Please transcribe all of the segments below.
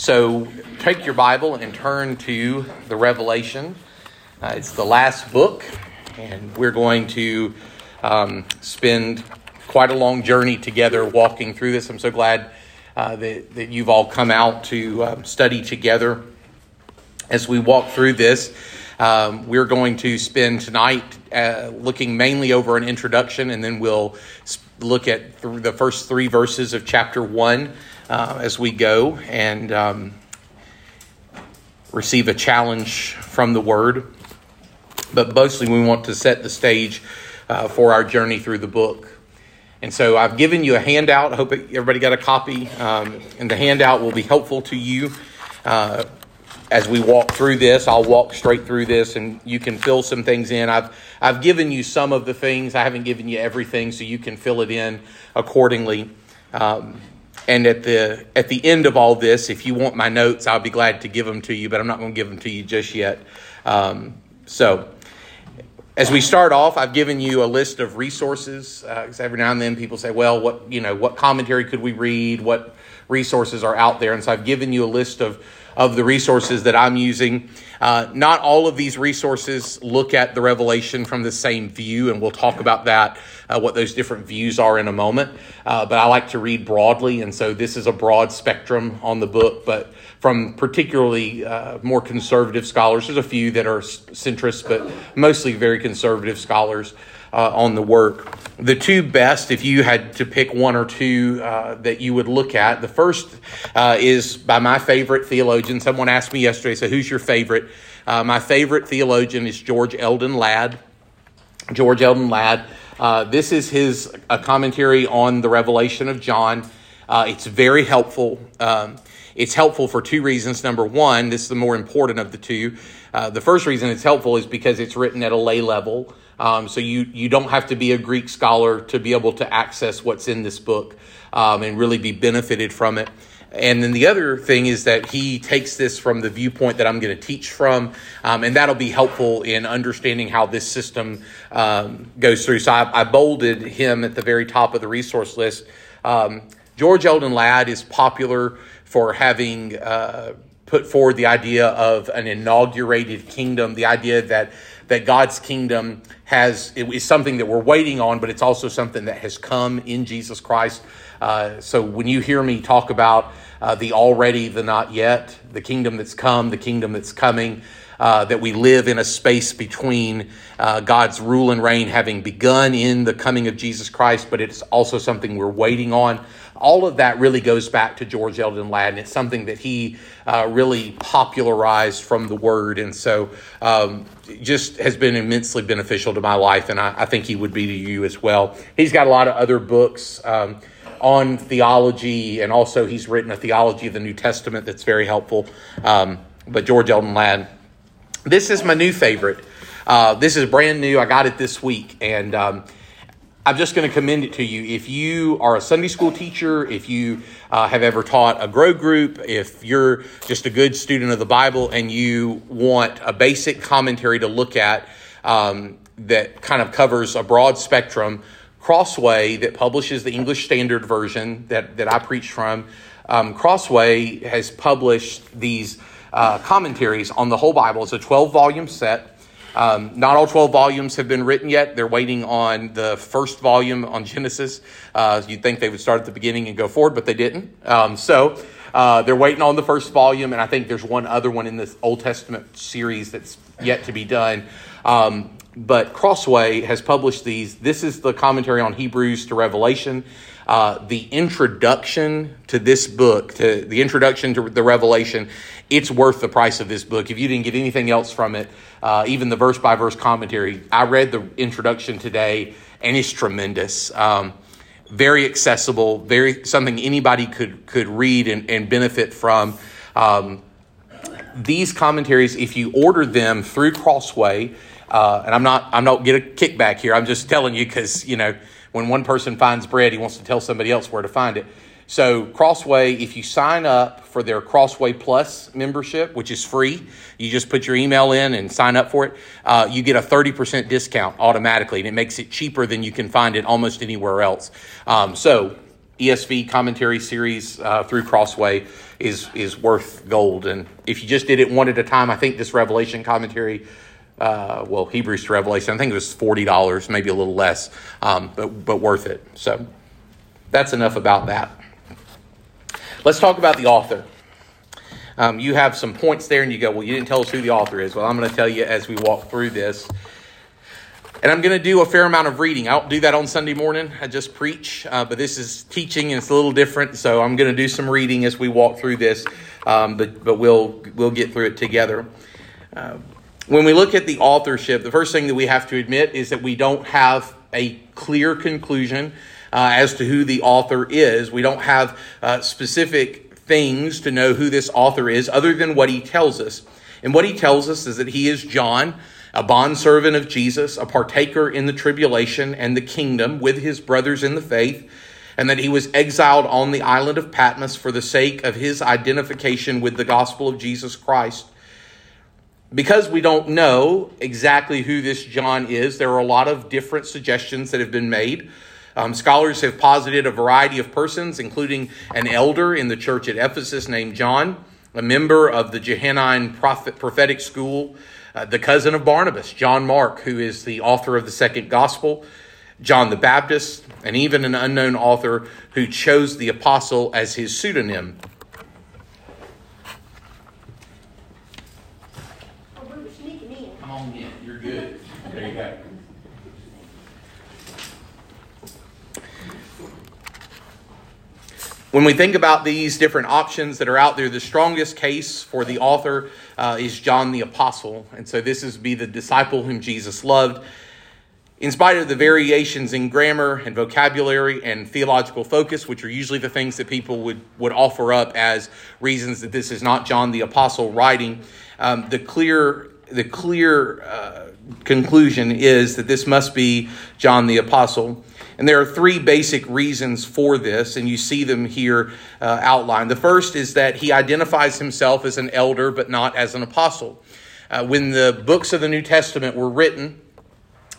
So take your Bible and turn to the Revelation. Uh, it's the last book, and we're going to um, spend quite a long journey together walking through this. I'm so glad uh, that, that you've all come out to um, study together as we walk through this. Um, we're going to spend tonight uh, looking mainly over an introduction, and then we'll look at th- the first three verses of chapter one uh, as we go and um, receive a challenge from the Word. But mostly, we want to set the stage uh, for our journey through the book. And so, I've given you a handout. I hope everybody got a copy, um, and the handout will be helpful to you. Uh, as we walk through this, I'll walk straight through this and you can fill some things in. I've, I've given you some of the things, I haven't given you everything, so you can fill it in accordingly. Um, and at the, at the end of all this, if you want my notes, I'll be glad to give them to you, but I'm not going to give them to you just yet. Um, so, as we start off, I've given you a list of resources. Uh, every now and then people say, well, what, you know, what commentary could we read? What resources are out there? And so I've given you a list of of the resources that I'm using. Uh, not all of these resources look at the revelation from the same view, and we'll talk about that, uh, what those different views are in a moment. Uh, but I like to read broadly, and so this is a broad spectrum on the book, but from particularly uh, more conservative scholars. There's a few that are centrist, but mostly very conservative scholars uh, on the work. The two best, if you had to pick one or two uh, that you would look at, the first uh, is by my favorite theologian. Someone asked me yesterday, so who's your favorite? Uh, my favorite theologian is George Eldon Ladd. George Eldon Ladd. Uh, this is his a commentary on the revelation of John. Uh, it's very helpful. Um, it's helpful for two reasons. Number one, this is the more important of the two. Uh, the first reason it's helpful is because it's written at a lay level. Um, so you, you don't have to be a Greek scholar to be able to access what's in this book um, and really be benefited from it. And then the other thing is that he takes this from the viewpoint that I'm going to teach from, um, and that'll be helpful in understanding how this system um, goes through. So I, I, bolded him at the very top of the resource list. Um, George Eldon Ladd is popular for having uh, put forward the idea of an inaugurated kingdom, the idea that that God's kingdom has is something that we're waiting on, but it's also something that has come in Jesus Christ. Uh, so when you hear me talk about uh, the already, the not yet, the kingdom that's come, the kingdom that's coming, uh, that we live in a space between uh, God's rule and reign having begun in the coming of Jesus Christ, but it's also something we're waiting on all of that really goes back to George Eldon Ladd, and it's something that he uh, really popularized from the Word, and so um, just has been immensely beneficial to my life, and I, I, think he would be to you as well. He's got a lot of other books. Um, on theology, and also he's written a theology of the New Testament that's very helpful. Um, but George Eldon Ladd, this is my new favorite. Uh, this is brand new. I got it this week, and um, I'm just going to commend it to you. If you are a Sunday school teacher, if you uh, have ever taught a grow group, if you're just a good student of the Bible and you want a basic commentary to look at um, that kind of covers a broad spectrum, Crossway, that publishes the English Standard Version that, that I preach from, um, Crossway has published these uh, commentaries on the whole Bible. It's a 12 volume set. Um, not all 12 volumes have been written yet. They're waiting on the first volume on Genesis. Uh, you'd think they would start at the beginning and go forward, but they didn't. Um, so uh, they're waiting on the first volume, and I think there's one other one in this Old Testament series that's yet to be done. Um, but Crossway has published these. This is the commentary on Hebrews to Revelation. Uh, the introduction to this book, to the introduction to the Revelation, it's worth the price of this book. If you didn't get anything else from it, uh, even the verse by verse commentary, I read the introduction today, and it's tremendous. Um, very accessible, very something anybody could could read and, and benefit from. Um, these commentaries, if you order them through Crossway, uh, and I'm not I'm not get a kickback here. I'm just telling you because you know when one person finds bread, he wants to tell somebody else where to find it. So, Crossway, if you sign up for their Crossway Plus membership, which is free, you just put your email in and sign up for it, uh, you get a 30% discount automatically, and it makes it cheaper than you can find it almost anywhere else. Um, so, ESV commentary series uh, through Crossway is is worth gold. And if you just did it one at a time, I think this Revelation commentary, uh, well, Hebrews to Revelation, I think it was forty dollars, maybe a little less, um, but but worth it. So that's enough about that. Let's talk about the author. Um, you have some points there, and you go, well, you didn't tell us who the author is. Well, I'm going to tell you as we walk through this. And I'm going to do a fair amount of reading. I don't do that on Sunday morning. I just preach, uh, but this is teaching and it's a little different. So I'm going to do some reading as we walk through this, um, but but we'll we'll get through it together. Uh, when we look at the authorship, the first thing that we have to admit is that we don't have a clear conclusion uh, as to who the author is. We don't have uh, specific things to know who this author is, other than what he tells us. And what he tells us is that he is John a bondservant of Jesus, a partaker in the tribulation and the kingdom with his brothers in the faith, and that he was exiled on the island of Patmos for the sake of his identification with the gospel of Jesus Christ. Because we don't know exactly who this John is, there are a lot of different suggestions that have been made. Um, scholars have posited a variety of persons, including an elder in the church at Ephesus named John, a member of the Johannine prophet, prophetic school, uh, the cousin of Barnabas, John Mark, who is the author of the second gospel, John the Baptist, and even an unknown author who chose the apostle as his pseudonym. Come on in. You're good. There you go. When we think about these different options that are out there, the strongest case for the author uh, is John the Apostle. And so this is be the disciple whom Jesus loved. In spite of the variations in grammar and vocabulary and theological focus, which are usually the things that people would, would offer up as reasons that this is not John the Apostle writing, um, the clear the clear uh, conclusion is that this must be John the Apostle. And there are three basic reasons for this, and you see them here uh, outlined. The first is that he identifies himself as an elder, but not as an apostle. Uh, when the books of the New Testament were written,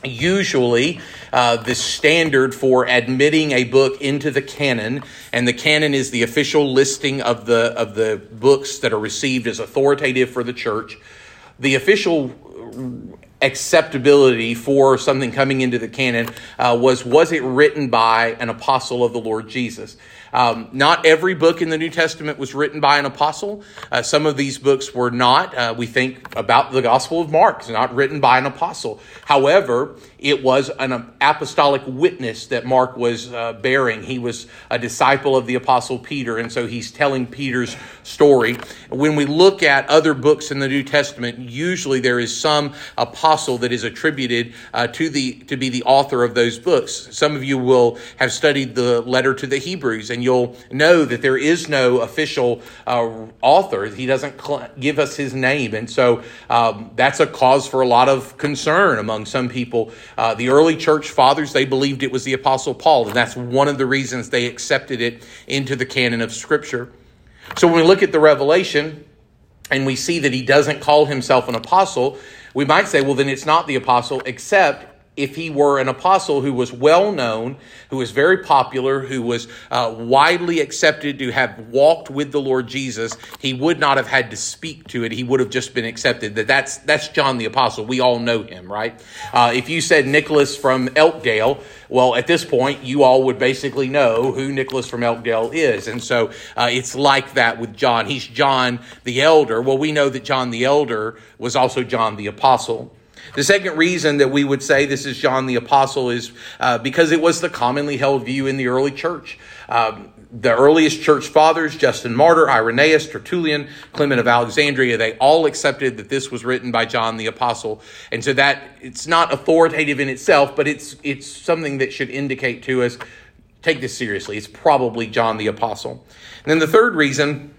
usually uh, the standard for admitting a book into the canon and the canon is the official listing of the of the books that are received as authoritative for the church the official acceptability for something coming into the canon uh, was was it written by an apostle of the Lord Jesus? Um, not every book in the New Testament was written by an apostle. Uh, some of these books were not. Uh, we think about the Gospel of Mark, it's not written by an apostle. However, it was an apostolic witness that Mark was uh, bearing. He was a disciple of the apostle Peter, and so he's telling Peter's story. When we look at other books in the New Testament, usually there is some apostle that is attributed uh, to the to be the author of those books. Some of you will have studied the letter to the Hebrews, and you'll know that there is no official uh, author. He doesn't cl- give us his name, and so um, that's a cause for a lot of concern among some people uh, the early church fathers, they believed it was the Apostle Paul, and that's one of the reasons they accepted it into the canon of Scripture. So when we look at the Revelation and we see that he doesn't call himself an apostle, we might say, well, then it's not the apostle, except if he were an apostle who was well known, who was very popular, who was uh, widely accepted to have walked with the Lord Jesus, he would not have had to speak to it. He would have just been accepted. That that's that's John the apostle. We all know him, right? Uh, if you said Nicholas from Elkdale, well, at this point, you all would basically know who Nicholas from Elkdale is, and so uh, it's like that with John. He's John the elder. Well, we know that John the elder was also John the apostle. The second reason that we would say this is John the Apostle is uh, because it was the commonly held view in the early church. Um, the earliest church fathers, Justin Martyr, Irenaeus, Tertullian, Clement of Alexandria, they all accepted that this was written by John the Apostle. And so that it's not authoritative in itself, but it's, it's something that should indicate to us take this seriously. It's probably John the Apostle. And then the third reason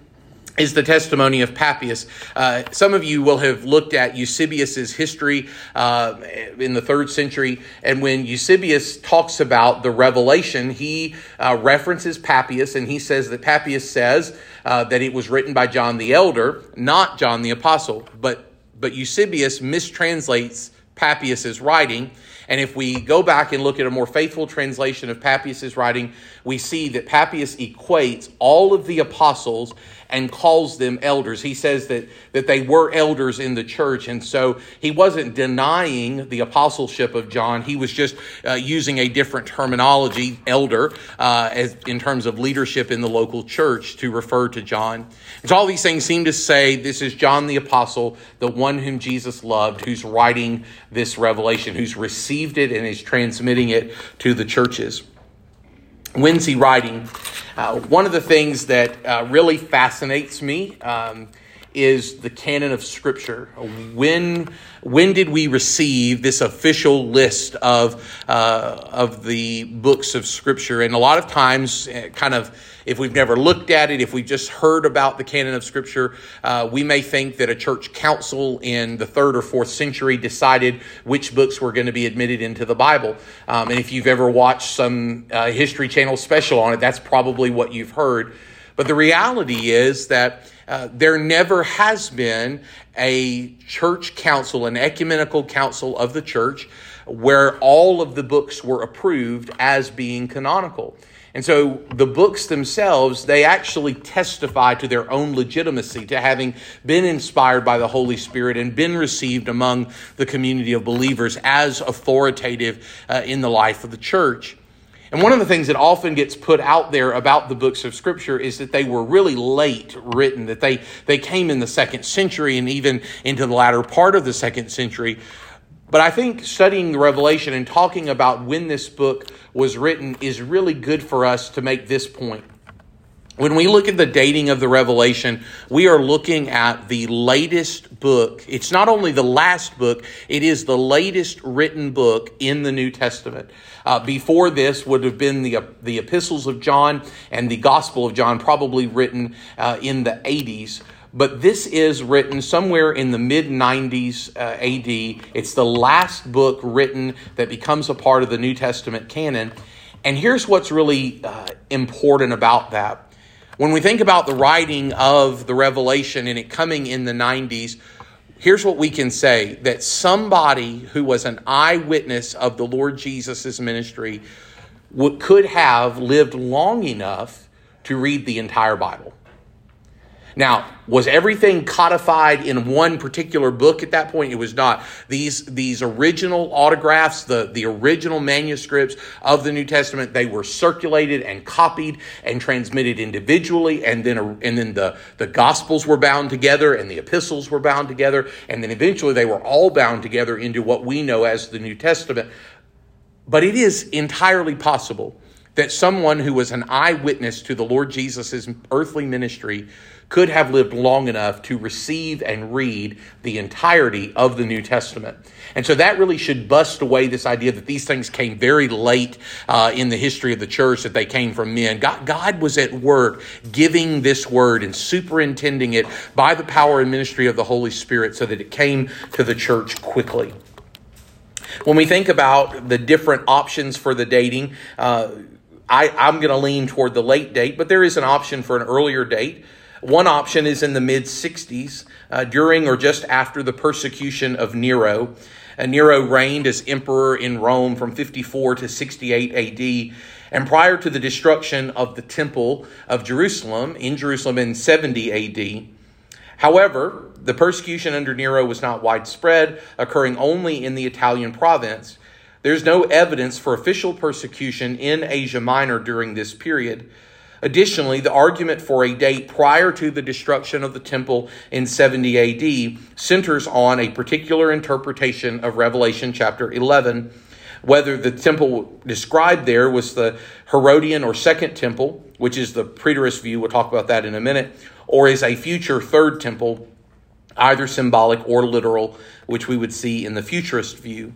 is the testimony of Papias. Uh, some of you will have looked at Eusebius's history uh, in the third century, and when Eusebius talks about the revelation, he uh, references Papias, and he says that Papias says uh, that it was written by John the Elder, not John the Apostle. But but Eusebius mistranslates Papias's writing. And if we go back and look at a more faithful translation of Papias's writing, we see that Papias equates all of the apostles and calls them elders. He says that, that they were elders in the church, and so he wasn't denying the apostleship of John. He was just uh, using a different terminology, elder, uh, as, in terms of leadership in the local church to refer to John. And so all these things seem to say this is John the apostle, the one whom Jesus loved, who's writing this revelation, who's received it and is transmitting it to the churches. He writing? Uh, one of the things that uh, really fascinates me um, is the canon of Scripture. When when did we receive this official list of uh, of the books of Scripture? And a lot of times, uh, kind of if we've never looked at it, if we've just heard about the canon of Scripture, uh, we may think that a church council in the third or fourth century decided which books were going to be admitted into the Bible. Um, and if you've ever watched some uh, History Channel special on it, that's probably what you've heard. But the reality is that uh, there never has been a church council, an ecumenical council of the church, where all of the books were approved as being canonical. And so the books themselves, they actually testify to their own legitimacy, to having been inspired by the Holy Spirit and been received among the community of believers as authoritative uh, in the life of the church. And one of the things that often gets put out there about the books of Scripture is that they were really late written, that they, they came in the second century and even into the latter part of the second century. But I think studying the Revelation and talking about when this book was written is really good for us to make this point. When we look at the dating of the Revelation, we are looking at the latest book. It's not only the last book, it is the latest written book in the New Testament. Uh, before this would have been the, the epistles of John and the Gospel of John, probably written uh, in the 80s but this is written somewhere in the mid 90s uh, AD. It's the last book written that becomes a part of the New Testament canon. And here's what's really uh, important about that. When we think about the writing of the Revelation and it coming in the 90s, here's what we can say that somebody who was an eyewitness of the Lord Jesus' ministry could have lived long enough to read the entire Bible. Now, was everything codified in one particular book at that point? It was not. These, these original autographs, the, the original manuscripts of the New Testament, they were circulated and copied and transmitted individually, and then, and then the, the Gospels were bound together and the epistles were bound together, and then eventually they were all bound together into what we know as the New Testament. But it is entirely possible that someone who was an eyewitness to the Lord Jesus' earthly ministry could have lived long enough to receive and read the entirety of the New Testament. And so that really should bust away this idea that these things came very late uh, in the history of the church, that they came from men. God, God was at work giving this word and superintending it by the power and ministry of the Holy Spirit so that it came to the church quickly. When we think about the different options for the dating, uh, I, I'm going to lean toward the late date, but there is an option for an earlier date. One option is in the mid 60s, uh, during or just after the persecution of Nero. Uh, Nero reigned as emperor in Rome from 54 to 68 AD. And prior to the destruction of the Temple of Jerusalem in Jerusalem in 70 AD, However, the persecution under Nero was not widespread, occurring only in the Italian province. There's no evidence for official persecution in Asia Minor during this period. Additionally, the argument for a date prior to the destruction of the temple in 70 AD centers on a particular interpretation of Revelation chapter 11. Whether the temple described there was the Herodian or second temple, which is the preterist view, we'll talk about that in a minute, or is a future third temple, either symbolic or literal, which we would see in the futurist view.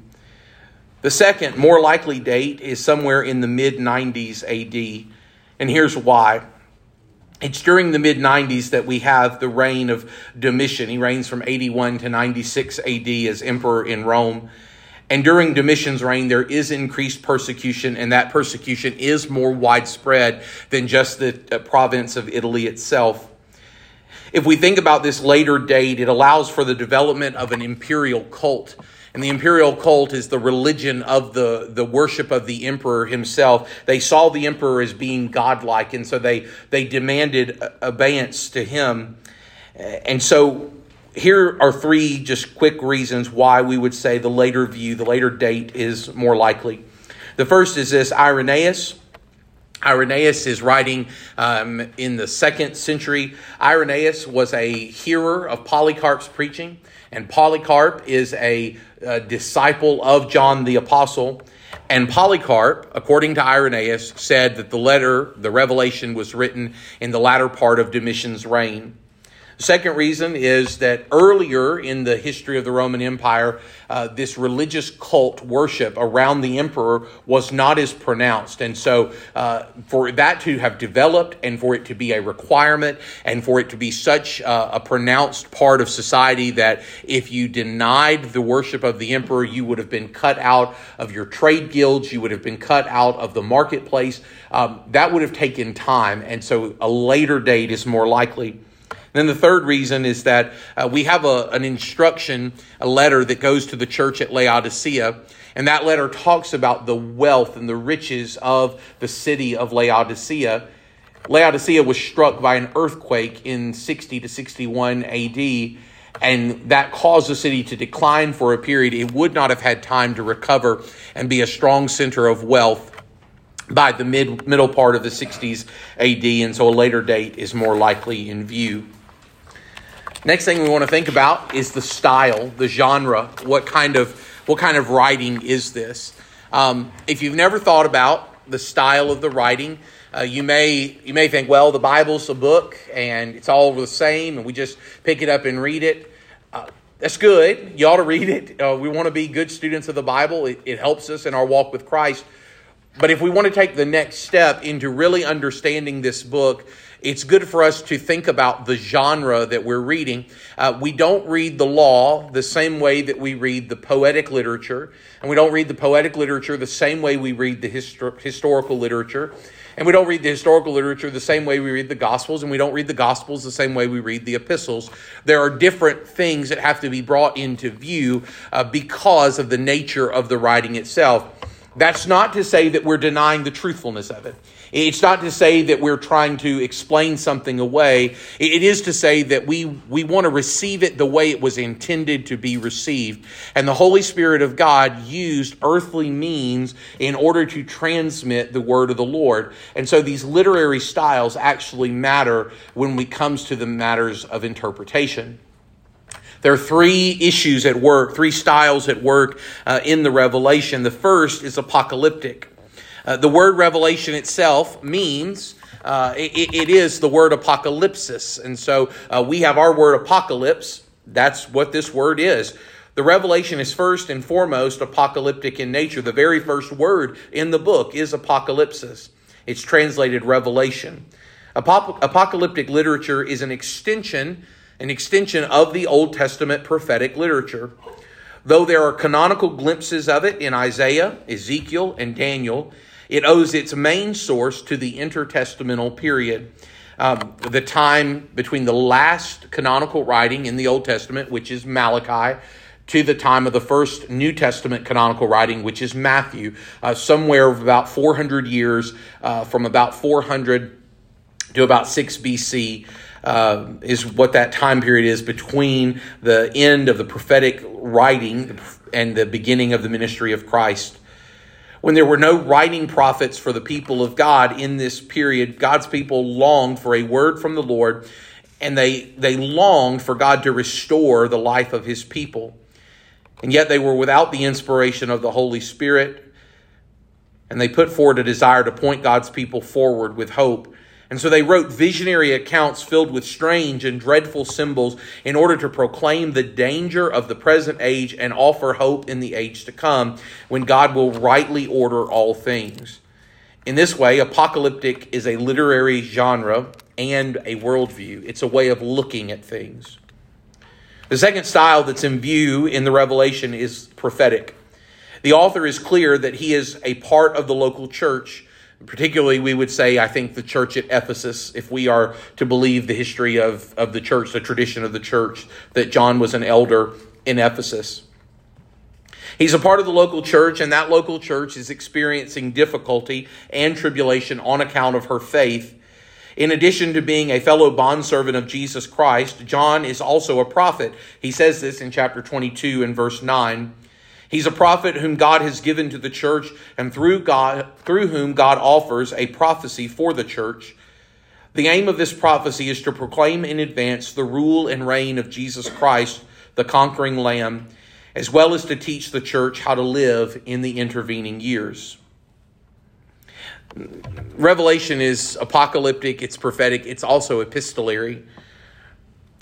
The second, more likely date is somewhere in the mid 90s AD. And here's why. It's during the mid 90s that we have the reign of Domitian. He reigns from 81 to 96 AD as emperor in Rome. And during Domitian's reign, there is increased persecution, and that persecution is more widespread than just the uh, province of Italy itself. If we think about this later date, it allows for the development of an imperial cult And the imperial cult is the religion of the, the worship of the emperor himself. They saw the emperor as being godlike, and so they, they demanded abeyance to him. And so here are three just quick reasons why we would say the later view, the later date is more likely. The first is this Irenaeus. Irenaeus is writing um, in the second century. Irenaeus was a hearer of Polycarp's preaching, and Polycarp is a, a disciple of John the Apostle. And Polycarp, according to Irenaeus, said that the letter, the revelation, was written in the latter part of Domitian's reign. The second reason is that earlier in the history of the Roman Empire, uh, this religious cult worship around the emperor was not as pronounced. And so, uh, for that to have developed and for it to be a requirement and for it to be such uh, a pronounced part of society that if you denied the worship of the emperor, you would have been cut out of your trade guilds, you would have been cut out of the marketplace, um, that would have taken time. And so, a later date is more likely. Then the third reason is that uh, we have a, an instruction, a letter that goes to the church at Laodicea, and that letter talks about the wealth and the riches of the city of Laodicea. Laodicea was struck by an earthquake in 60 to 61 AD, and that caused the city to decline for a period. It would not have had time to recover and be a strong center of wealth by the mid middle part of the 60s AD, and so a later date is more likely in view. Next thing we want to think about is the style, the genre. What kind of what kind of writing is this? Um, if you've never thought about the style of the writing, uh, you may you may think, well, the Bible's a book and it's all the same, and we just pick it up and read it. Uh, that's good. You ought to read it. Uh, we want to be good students of the Bible. It, it helps us in our walk with Christ. But if we want to take the next step into really understanding this book, it's good for us to think about the genre that we're reading. Uh, we don't read the law the same way that we read the poetic literature, and we don't read the poetic literature the same way we read the histor- historical literature. And we don't read the historical literature the same way we read the Gospels, and we don't read the Gospels the same way we read the epistles. There are different things that have to be brought into view uh, because of the nature of the writing itself. That's not to say that we're denying the truthfulness of it. It's not to say that we're trying to explain something away. It is to say that we, we want to receive it the way it was intended to be received. And the Holy Spirit of God used earthly means in order to transmit the word of the Lord. And so these literary styles actually matter when it comes to the matters of interpretation. There are three issues at work, three styles at work uh, in the Revelation. The first is apocalyptic. Uh, the word revelation itself means uh, it, it is the word apocalypsis. And so uh, we have our word apocalypse. That's what this word is. The revelation is first and foremost apocalyptic in nature. The very first word in the book is apocalypsis. It's translated revelation. apocalyptic literature is an extension, an extension of the Old Testament prophetic literature. Though there are canonical glimpses of it in Isaiah, Ezekiel, and Daniel, it owes its main source to the intertestamental period, um, the time between the last canonical writing in the Old Testament, which is Malachi, to the time of the first New Testament canonical writing, which is Matthew, uh, somewhere about 400 years, uh, from about 400 to about 6 BC. Uh, is what that time period is between the end of the prophetic writing and the beginning of the ministry of Christ. When there were no writing prophets for the people of God in this period, God's people longed for a word from the Lord, and they, they longed for God to restore the life of his people. And yet they were without the inspiration of the Holy Spirit, and they put forward a desire to point God's people forward with hope and so they wrote visionary accounts filled with strange and dreadful symbols in order to proclaim the danger of the present age and offer hope in the age to come when God will rightly order all things. In this way, apocalyptic is a literary genre and a worldview, it's a way of looking at things. The second style that's in view in the Revelation is prophetic. The author is clear that he is a part of the local church Particularly, we would say, I think, the church at Ephesus, if we are to believe the history of, of the church, the tradition of the church, that John was an elder in Ephesus. He's a part of the local church, and that local church is experiencing difficulty and tribulation on account of her faith. In addition to being a fellow bondservant of Jesus Christ, John is also a prophet. He says this in chapter 22 and verse 9. He's a prophet whom God has given to the church and through God through whom God offers a prophecy for the church. The aim of this prophecy is to proclaim in advance the rule and reign of Jesus Christ, the conquering lamb, as well as to teach the church how to live in the intervening years. Revelation is apocalyptic, it's prophetic, it's also epistolary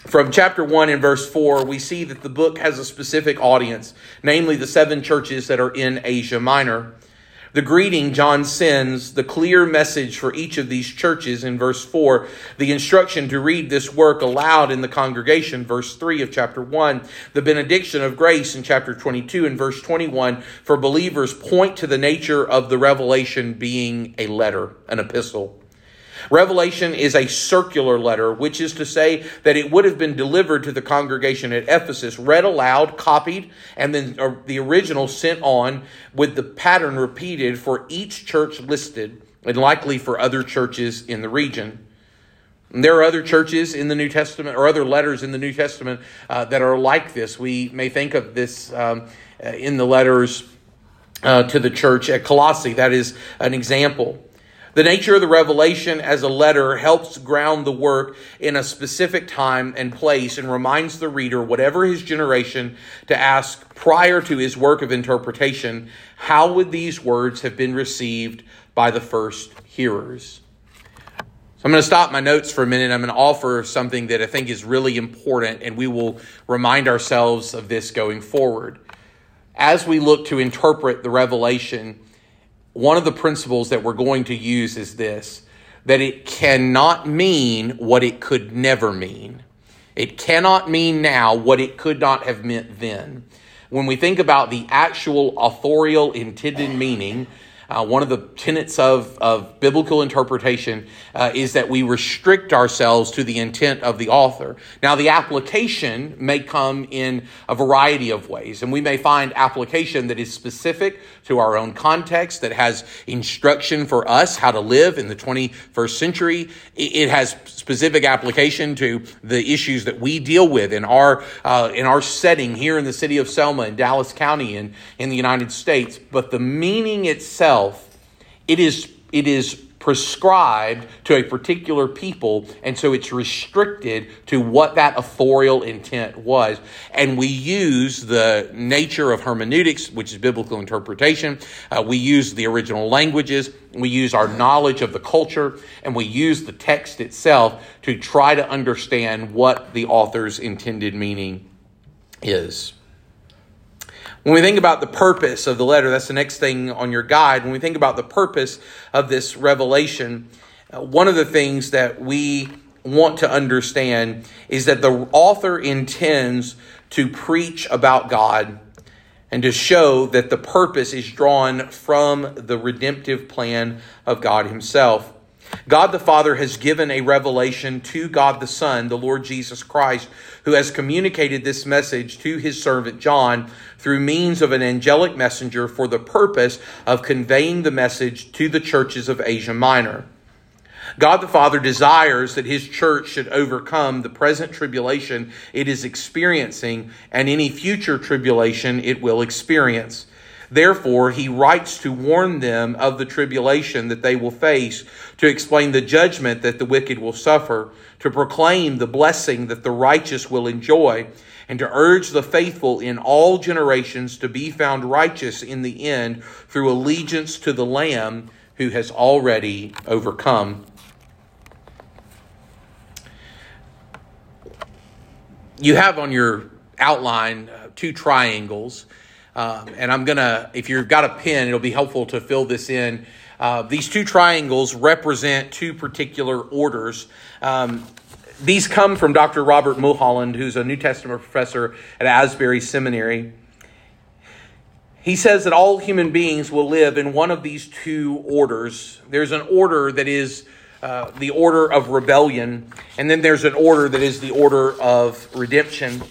from chapter 1 and verse 4, we see that the book has a specific audience, namely the seven churches that are in Asia Minor. The greeting John sends, the clear message for each of these churches in verse 4, the instruction to read this work aloud in the congregation, verse 3 of chapter 1, the benediction of grace in chapter 22 and verse 21 for believers point to the nature of the revelation being a letter, an epistle. Revelation is a circular letter, which is to say that it would have been delivered to the congregation at Ephesus, read aloud, copied, and then uh, the original sent on with the pattern repeated for each church listed and likely for other churches in the region. And there are other churches in the New Testament or other letters in the New Testament uh, that are like this. We may think of this um, uh, in the letters uh, to the church at Colossae. That is an example. The nature of the revelation as a letter helps ground the work in a specific time and place and reminds the reader, whatever his generation, to ask prior to his work of interpretation, how would these words have been received by the first hearers? So I'm going to stop my notes for a minute. I'm going to offer something that I think is really important, and we will remind ourselves of this going forward. As we look to interpret the revelation, one of the principles that we're going to use is this that it cannot mean what it could never mean. It cannot mean now what it could not have meant then. When we think about the actual authorial intended meaning, uh, one of the tenets of, of biblical interpretation uh, is that we restrict ourselves to the intent of the author. Now, the application may come in a variety of ways, and we may find application that is specific to our own context, that has instruction for us how to live in the 21st century. It has specific application to the issues that we deal with in our, uh, in our setting here in the city of Selma in Dallas County and in the United States. But the meaning itself, it is, it is prescribed to a particular people, and so it's restricted to what that authorial intent was. And we use the nature of hermeneutics, which is biblical interpretation. Uh, we use the original languages. We use our knowledge of the culture, and we use the text itself to try to understand what the author's intended meaning is. When we think about the purpose of the letter, that's the next thing on your guide. When we think about the purpose of this revelation, uh, one of the things that we want to understand is that the author intends to preach about God and to show that the purpose is drawn from the redemptive plan of God Himself. God the Father has given a revelation to God the Son, the Lord Jesus Christ, who has communicated this message to his servant John through means of an angelic messenger for the purpose of conveying the message to the churches of Asia Minor. God the Father desires that his church should overcome the present tribulation it is experiencing and any future tribulation it will experience. Therefore, he writes to warn them of the tribulation that they will face, to explain the judgment that the wicked will suffer, to proclaim the blessing that the righteous will enjoy, and to urge the faithful in all generations to be found righteous in the end through allegiance to the Lamb who has already overcome. You have on your outline uh, two triangles. Um, and I'm going to, if you've got a pen, it'll be helpful to fill this in. Uh, these two triangles represent two particular orders. Um, these come from Dr. Robert Mulholland, who's a New Testament professor at Asbury Seminary. He says that all human beings will live in one of these two orders. There's an order that is uh, the order of rebellion, and then there's an order that is the order of redemption.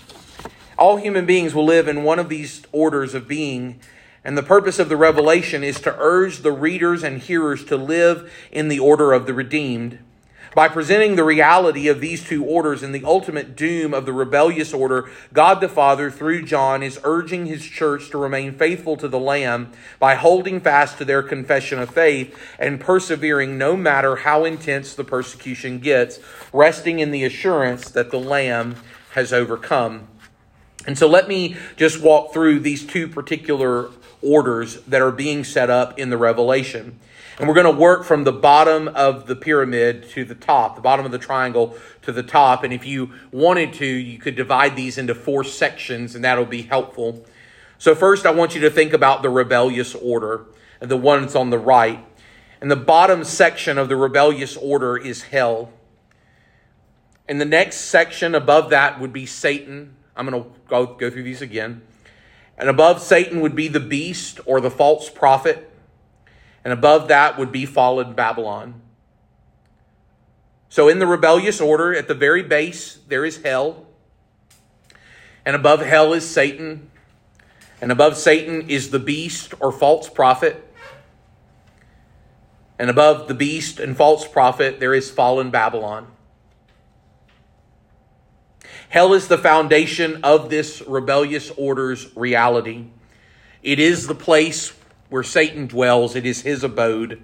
All human beings will live in one of these orders of being, and the purpose of the revelation is to urge the readers and hearers to live in the order of the redeemed. By presenting the reality of these two orders and the ultimate doom of the rebellious order, God the Father, through John, is urging his church to remain faithful to the Lamb by holding fast to their confession of faith and persevering no matter how intense the persecution gets, resting in the assurance that the Lamb has overcome. And so let me just walk through these two particular orders that are being set up in the Revelation. And we're going to work from the bottom of the pyramid to the top, the bottom of the triangle to the top. And if you wanted to, you could divide these into four sections, and that'll be helpful. So, first, I want you to think about the rebellious order, the one that's on the right. And the bottom section of the rebellious order is hell. And the next section above that would be Satan. I'm going to go, go through these again. And above Satan would be the beast or the false prophet and above that would be fallen Babylon. So, in the rebellious order, at the very base, there is hell. And above hell is Satan. And above Satan is the beast or false prophet. And above the beast and false prophet, there is fallen Babylon. Hell is the foundation of this rebellious order's reality. It is the place where Satan dwells, it is his abode.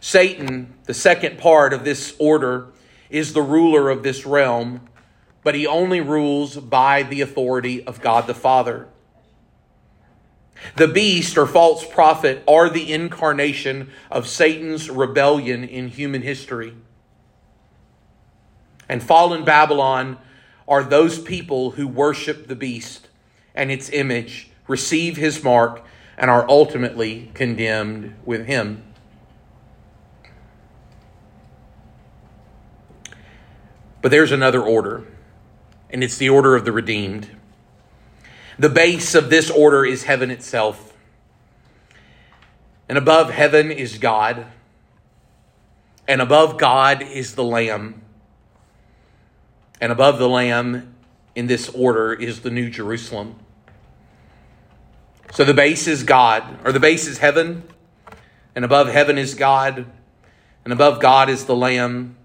Satan, the second part of this order, is the ruler of this realm, but he only rules by the authority of God the Father. The beast or false prophet are the incarnation of Satan's rebellion in human history. And fallen Babylon are those people who worship the beast and its image, receive his mark, and are ultimately condemned with him. But there's another order, and it's the order of the redeemed. The base of this order is heaven itself. And above heaven is God. And above God is the Lamb. And above the Lamb in this order is the New Jerusalem. So the base is God, or the base is heaven, and above heaven is God, and above God is the Lamb,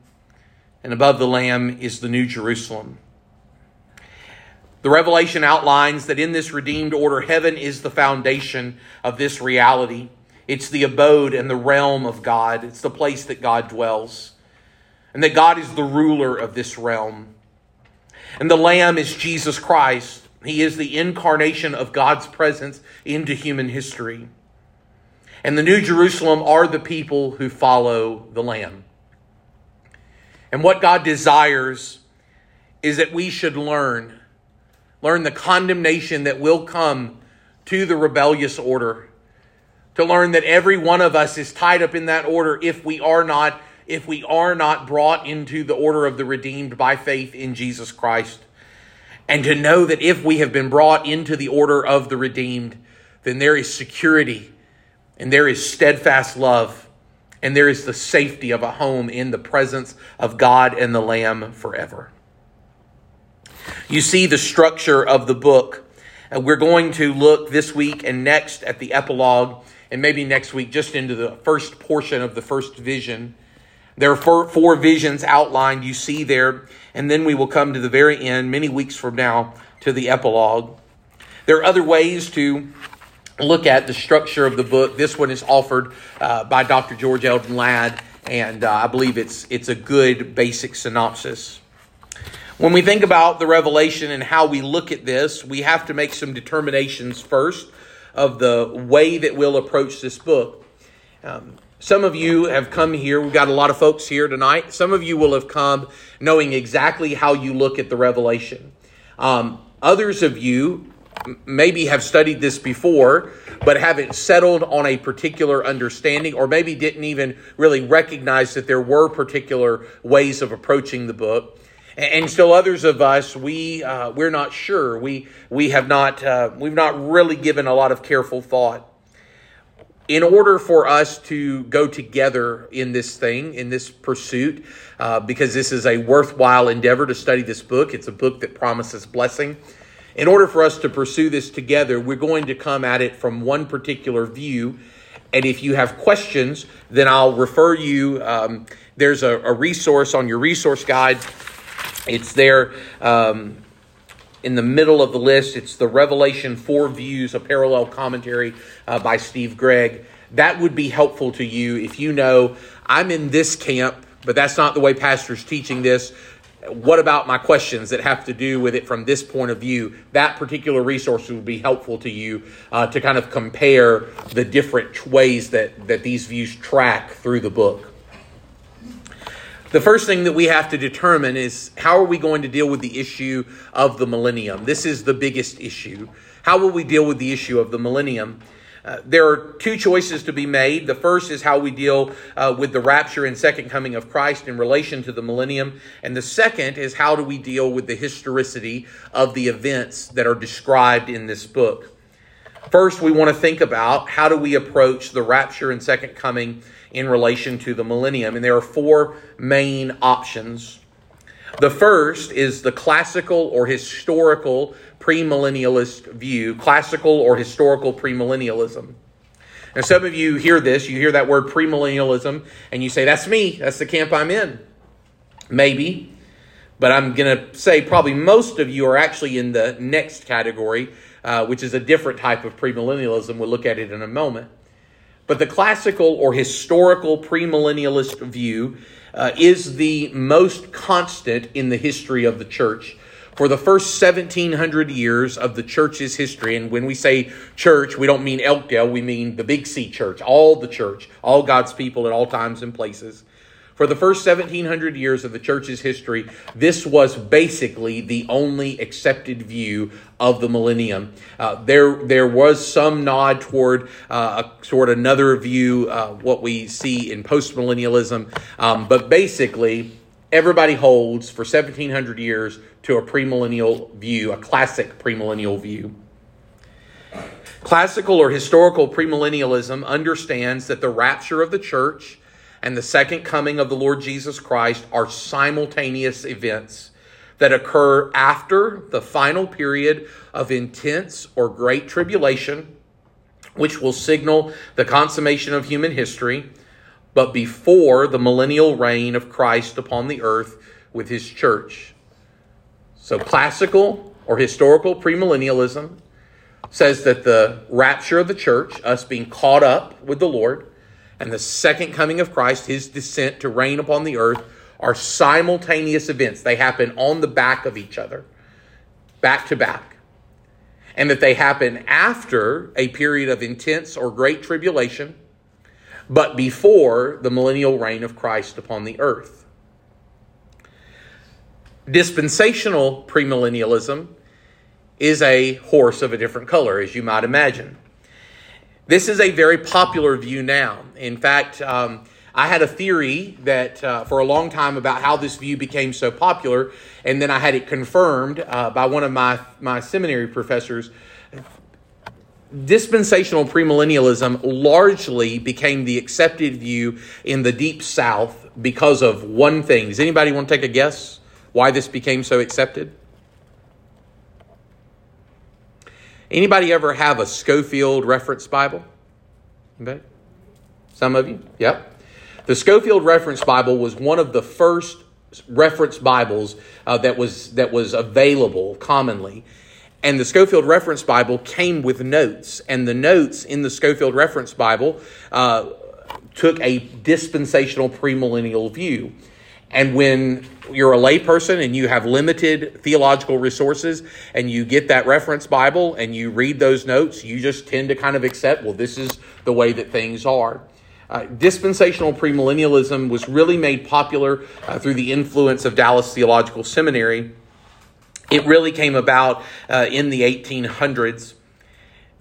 and above the Lamb is the New Jerusalem. The Revelation outlines that in this redeemed order, heaven is the foundation of this reality. It's the abode and the realm of God. It's the place that God dwells. And that God is the ruler of this realm. And the Lamb is Jesus Christ. He is the incarnation of God's presence into human history. And the New Jerusalem are the people who follow the Lamb. And what God desires is that we should learn, learn the condemnation that will come to the rebellious order. To learn that every one of us is tied up in that order if we are not if we are not brought into the order of the redeemed by faith in Jesus Christ and to know that if we have been brought into the order of the redeemed, then there is security and there is steadfast love and there is the safety of a home in the presence of God and the Lamb forever. You see the structure of the book. Uh, we're going to look this week and next at the epilogue, and maybe next week just into the first portion of the first vision. There are four, four visions outlined you see there and then we will come to the very end, many weeks from now, to the epilogue. There are other ways to look at the structure of the book. This one is offered uh, by Dr. George Eldon Ladd, and uh, I believe it's, it's a good basic synopsis. When we think about the revelation and how we look at this, we have to make some determinations first of the way that we'll approach this book. Um, some of you have come here. We've got a lot of folks here tonight. Some of you will have come knowing exactly how you look at the revelation. Um, others of you maybe have studied this before, but haven't settled on a particular understanding, or maybe didn't even really recognize that there were particular ways of approaching the book. And still, others of us, we uh, we're not sure. We we have not uh, we've not really given a lot of careful thought in order for us to go together in this thing, in this pursuit, uh, because this is a worthwhile endeavor to study this book, it's a book that promises blessing. In order for us to pursue this together, we're going to come at it from one particular view. And if you have questions, then I'll refer you. Um, there's a, a, resource on your resource guide. It's there um, in the middle of the list. It's the Revelation Four Views, a parallel commentary uh, by Steve Gregg. That would be helpful to you if you know I'm in this camp, but that's not the way pastor's teaching this. What about my questions that have to do with it from this point of view? That particular resource would be helpful to you uh, to kind of compare the different ways that, that these views track through the book. The first thing that we have to determine is how are we going to deal with the issue of the millennium? This is the biggest issue. How will we deal with the issue of the millennium? Uh, there are two choices to be made. The first is how we deal uh, with the rapture and second coming of Christ in relation to the millennium. And the second is how do we deal with the historicity of the events that are described in this book. First, we want to think about how do we approach the rapture and second coming in relation to the millennium. And there are four main options. The first is the classical or historical premillennialist view, classical or historical premillennialism. And some of you hear this, you hear that word premillennialism, and you say, That's me, that's the camp I'm in. Maybe. But I'm going to say probably most of you are actually in the next category, uh, which is a different type of premillennialism. We'll look at it in a moment. But the classical or historical premillennialist view uh, is the most constant in the history of the church. For the first 1700 years of the church's history, and when we say church, we don't mean Elkdale, we mean the Big C church, all the church, all God's people at all times and places. For the first 1700 years of the church's history, this was basically the only accepted view of the millennium. Uh, there, there was some nod toward uh, toward another view, uh, what we see in postmillennialism, um, but basically, everybody holds for 1700 years to a premillennial view, a classic premillennial view. Classical or historical premillennialism understands that the rapture of the church and the second coming of the Lord Jesus Christ are simultaneous events that occur after the final period of intense or great tribulation, which will signal the consummation of human history, but before the millennial reign of Christ upon the earth with his church. So, classical or historical premillennialism says that the rapture of the church, us being caught up with the Lord, and the second coming of Christ, his descent to reign upon the earth, are simultaneous events. They happen on the back of each other, back to back. And that they happen after a period of intense or great tribulation, but before the millennial reign of Christ upon the earth. Dispensational premillennialism is a horse of a different color, as you might imagine. This is a very popular view now. In fact, um, I had a theory that uh, for a long time about how this view became so popular, and then I had it confirmed uh, by one of my, my seminary professors. Dispensational premillennialism largely became the accepted view in the deep south because of one thing. Does anybody want to take a guess why this became so accepted? Anybody ever have a Scofield Reference Bible? Anybody? Some of you? Yep. The Scofield Reference Bible was one of the first reference Bibles uh, that was that was available commonly. And the Scofield Reference Bible came with notes, and the notes in the Scofield Reference Bible uh, took a dispensational premillennial view. And when you're a layperson and you have limited theological resources and you get that reference Bible and you read those notes, you just tend to kind of accept, well, this is the way that things are. Uh, dispensational premillennialism was really made popular uh, through the influence of Dallas Theological Seminary. It really came about uh, in the 1800s.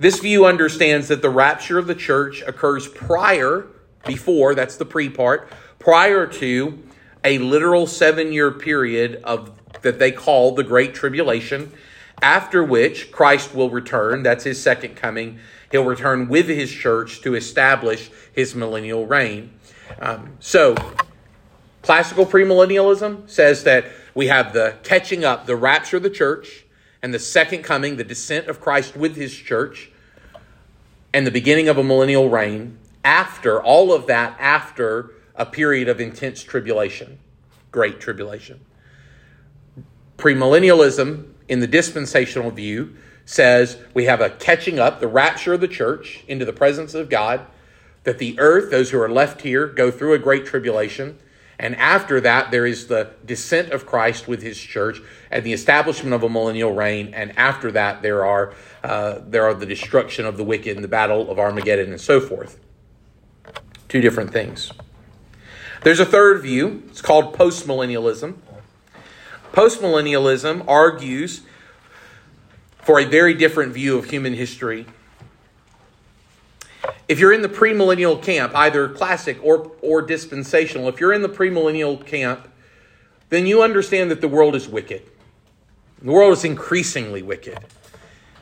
This view understands that the rapture of the church occurs prior, before, that's the pre part, prior to a literal seven year period of that they call the Great Tribulation, after which Christ will return. That's his second coming. He'll return with his church to establish his millennial reign. Um, so, classical premillennialism says that we have the catching up, the rapture of the church, and the second coming, the descent of Christ with his church, and the beginning of a millennial reign. After all of that, after a period of intense tribulation, great tribulation. Premillennialism, in the dispensational view, says we have a catching up, the rapture of the church into the presence of God, that the earth, those who are left here, go through a great tribulation. And after that, there is the descent of Christ with his church and the establishment of a millennial reign. And after that, there are, uh, there are the destruction of the wicked and the battle of Armageddon and so forth. Two different things. There's a third view. It's called postmillennialism. Postmillennialism argues for a very different view of human history. If you're in the premillennial camp, either classic or, or dispensational, if you're in the premillennial camp, then you understand that the world is wicked. The world is increasingly wicked.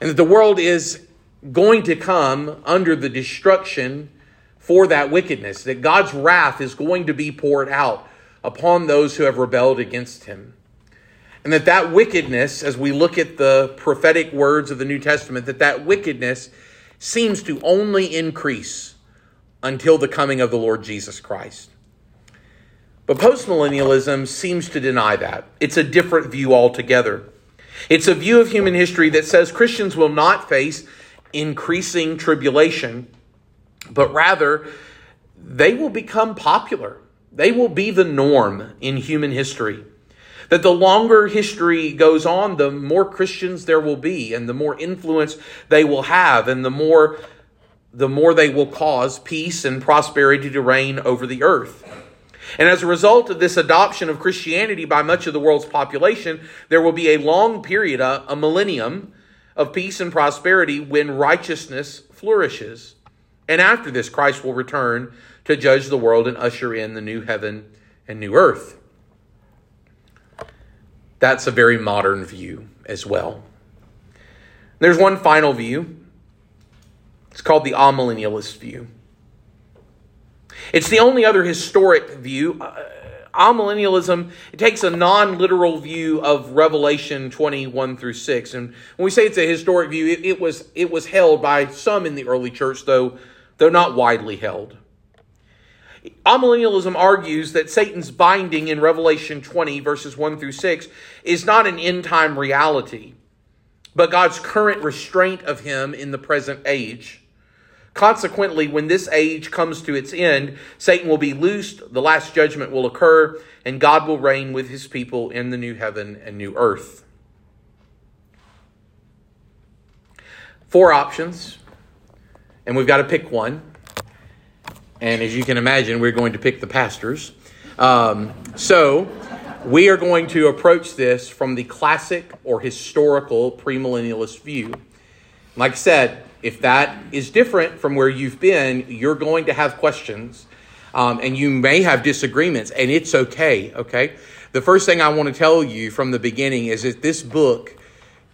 And that the world is going to come under the destruction for that wickedness, that God's wrath is going to be poured out upon those who have rebelled against him. And that that wickedness, as we look at the prophetic words of the New Testament, that that wickedness seems to only increase until the coming of the Lord Jesus Christ. But postmillennialism seems to deny that. It's a different view altogether. It's a view of human history that says Christians will not face increasing tribulation but rather they will become popular. They will be the norm in human history. That the longer history goes on, the more Christians there will be, and the more influence they will have, and the more the more they will cause peace and prosperity to reign over the earth. And as a result of this adoption of Christianity by much of the world's population, there will be a long period, a, millennium of peace and prosperity when righteousness flourishes. And after this, Christ will return to judge the world and usher in the new heaven and new earth. That's a very modern view as well. There's one final view. It's called the amillennialist view. It's the only other historic view. Uh, amillennialism it takes a non-literal view of Revelation 21 through 6. And when we say it's a historic view, it, it was it was held by some in the early church, though though not widely held. Amillennialism argues that Satan's binding in Revelation 20, verses 1 through 6, is not an end time reality, but God's current restraint of him in the present age. Consequently, when this age comes to its end, Satan will be loosed, the last judgment will occur, and God will reign with his people in the new heaven and new earth. Four options and we've got to pick one. And as you can imagine, we're going to pick the pastors. Um, so we are going to approach this from the classic or historical premillennialist view. Like I said, if that is different from where you've been, you're going to have questions. Um, and you may have disagreements, and it's okay, okay? The first thing I want to tell you from the beginning is that this book,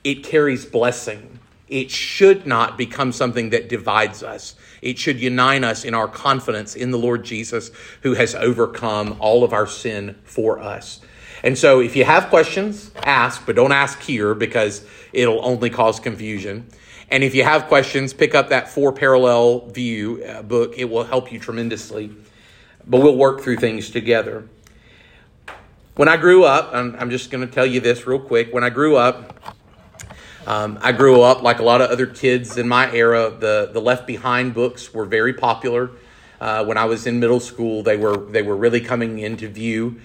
it carries blessing. It should not become something that divides us. It should unite us in our confidence in the Lord Jesus, who has overcome all of our sin for us. And so, if you have questions, ask, but don't ask here because it'll only cause confusion. And if you have questions, pick up that four parallel view uh, book. It will help you tremendously. But we'll work through things together. When I grew up, I'm, I'm just going to tell you this real quick. When I grew up, um, I grew up like a lot of other kids in my era. The the Left Behind books were very popular. Uh, when I was in middle school, they were they were really coming into view,